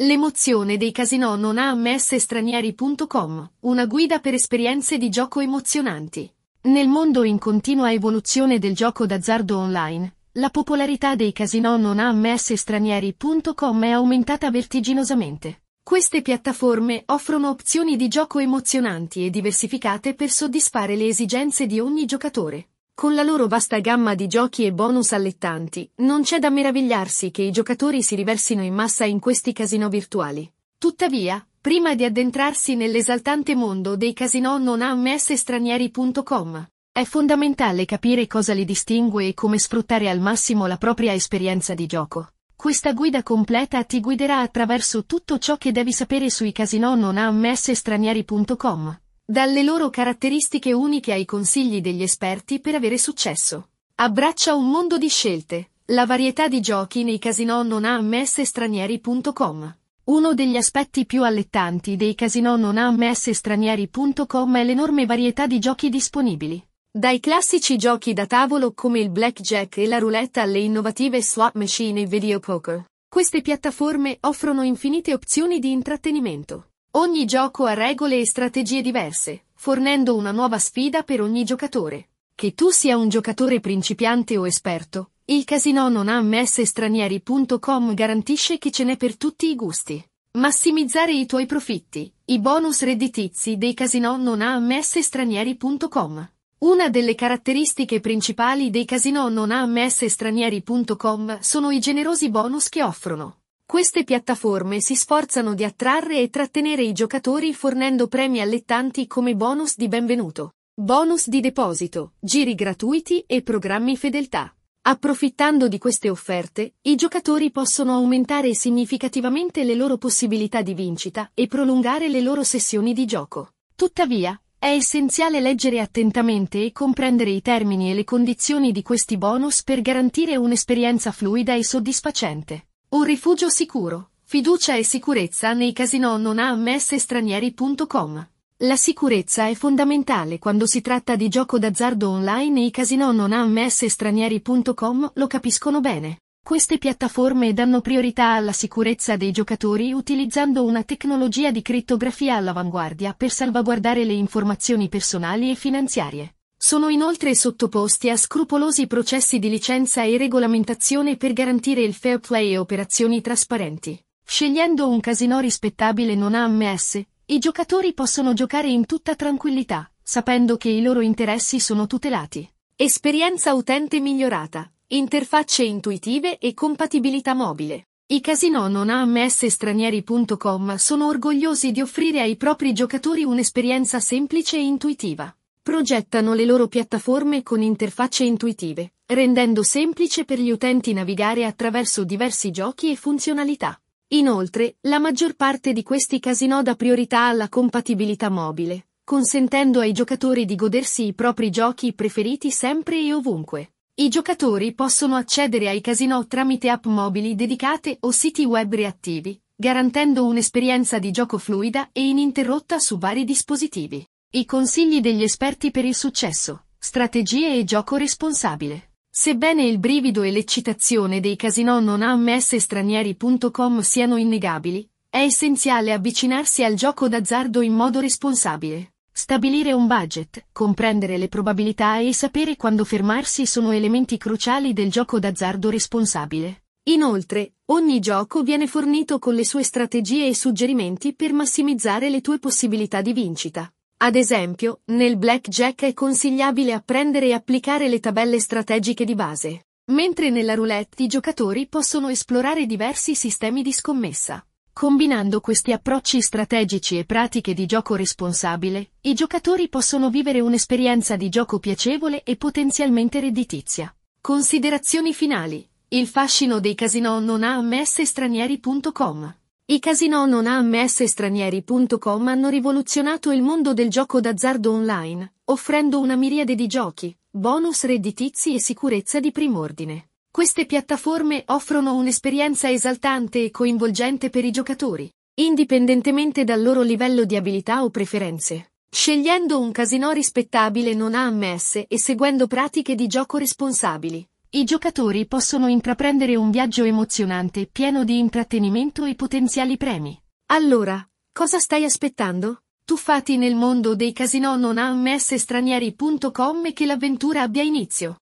L'emozione dei casinò non ha ammesso stranieri.com, una guida per esperienze di gioco emozionanti. Nel mondo in continua evoluzione del gioco d'azzardo online, la popolarità dei casinò non ha ammesso stranieri.com è aumentata vertiginosamente. Queste piattaforme offrono opzioni di gioco emozionanti e diversificate per soddisfare le esigenze di ogni giocatore. Con la loro vasta gamma di giochi e bonus allettanti, non c'è da meravigliarsi che i giocatori si riversino in massa in questi casinò virtuali. Tuttavia, prima di addentrarsi nell'esaltante mondo dei casinò non ammesso stranieri.com, è fondamentale capire cosa li distingue e come sfruttare al massimo la propria esperienza di gioco. Questa guida completa ti guiderà attraverso tutto ciò che devi sapere sui casinò non ammesso stranieri.com. Dalle loro caratteristiche uniche ai consigli degli esperti per avere successo. Abbraccia un mondo di scelte. La varietà di giochi nei casinò non ammesse stranieri.com. Uno degli aspetti più allettanti dei casinò non ammesse stranieri.com è l'enorme varietà di giochi disponibili. Dai classici giochi da tavolo come il blackjack e la roulette alle innovative slot machine e video poker. Queste piattaforme offrono infinite opzioni di intrattenimento. Ogni gioco ha regole e strategie diverse, fornendo una nuova sfida per ogni giocatore. Che tu sia un giocatore principiante o esperto, il casino non ha ammesse stranieri.com garantisce che ce n'è per tutti i gusti. Massimizzare i tuoi profitti. I bonus redditizi dei casino non ha ammesse stranieri.com. Una delle caratteristiche principali dei casino non ammesse stranieri.com sono i generosi bonus che offrono. Queste piattaforme si sforzano di attrarre e trattenere i giocatori fornendo premi allettanti come bonus di benvenuto, bonus di deposito, giri gratuiti e programmi fedeltà. Approfittando di queste offerte, i giocatori possono aumentare significativamente le loro possibilità di vincita e prolungare le loro sessioni di gioco. Tuttavia, è essenziale leggere attentamente e comprendere i termini e le condizioni di questi bonus per garantire un'esperienza fluida e soddisfacente. Un rifugio sicuro, fiducia e sicurezza nei casinò non ammesse stranieri.com. La sicurezza è fondamentale quando si tratta di gioco d'azzardo online e i casinò non ammesse stranieri.com lo capiscono bene. Queste piattaforme danno priorità alla sicurezza dei giocatori utilizzando una tecnologia di crittografia all'avanguardia per salvaguardare le informazioni personali e finanziarie. Sono inoltre sottoposti a scrupolosi processi di licenza e regolamentazione per garantire il fair play e operazioni trasparenti. Scegliendo un casino rispettabile non AMS, i giocatori possono giocare in tutta tranquillità, sapendo che i loro interessi sono tutelati. Esperienza utente migliorata, interfacce intuitive e compatibilità mobile. I casino non AMS stranieri.com sono orgogliosi di offrire ai propri giocatori un'esperienza semplice e intuitiva progettano le loro piattaforme con interfacce intuitive, rendendo semplice per gli utenti navigare attraverso diversi giochi e funzionalità. Inoltre, la maggior parte di questi casinò dà priorità alla compatibilità mobile, consentendo ai giocatori di godersi i propri giochi preferiti sempre e ovunque. I giocatori possono accedere ai casinò tramite app mobili dedicate o siti web reattivi, garantendo un'esperienza di gioco fluida e ininterrotta su vari dispositivi. I consigli degli esperti per il successo, strategie e gioco responsabile. Sebbene il brivido e l'eccitazione dei casinò non ammesse stranieri.com siano innegabili, è essenziale avvicinarsi al gioco d'azzardo in modo responsabile. Stabilire un budget, comprendere le probabilità e sapere quando fermarsi sono elementi cruciali del gioco d'azzardo responsabile. Inoltre, ogni gioco viene fornito con le sue strategie e suggerimenti per massimizzare le tue possibilità di vincita. Ad esempio, nel blackjack è consigliabile apprendere e applicare le tabelle strategiche di base, mentre nella roulette i giocatori possono esplorare diversi sistemi di scommessa. Combinando questi approcci strategici e pratiche di gioco responsabile, i giocatori possono vivere un'esperienza di gioco piacevole e potenzialmente redditizia. Considerazioni finali. Il fascino dei casinò non ha ammesse stranieri.com i casinò non AMS stranieri.com hanno rivoluzionato il mondo del gioco d'azzardo online, offrendo una miriade di giochi, bonus redditizi e sicurezza di prim'ordine. Queste piattaforme offrono un'esperienza esaltante e coinvolgente per i giocatori, indipendentemente dal loro livello di abilità o preferenze. Scegliendo un casino rispettabile non AMS e seguendo pratiche di gioco responsabili, I giocatori possono intraprendere un viaggio emozionante pieno di intrattenimento e potenziali premi. Allora, cosa stai aspettando? Tuffati nel mondo dei casino non ammesso stranieri.com e che l'avventura abbia inizio.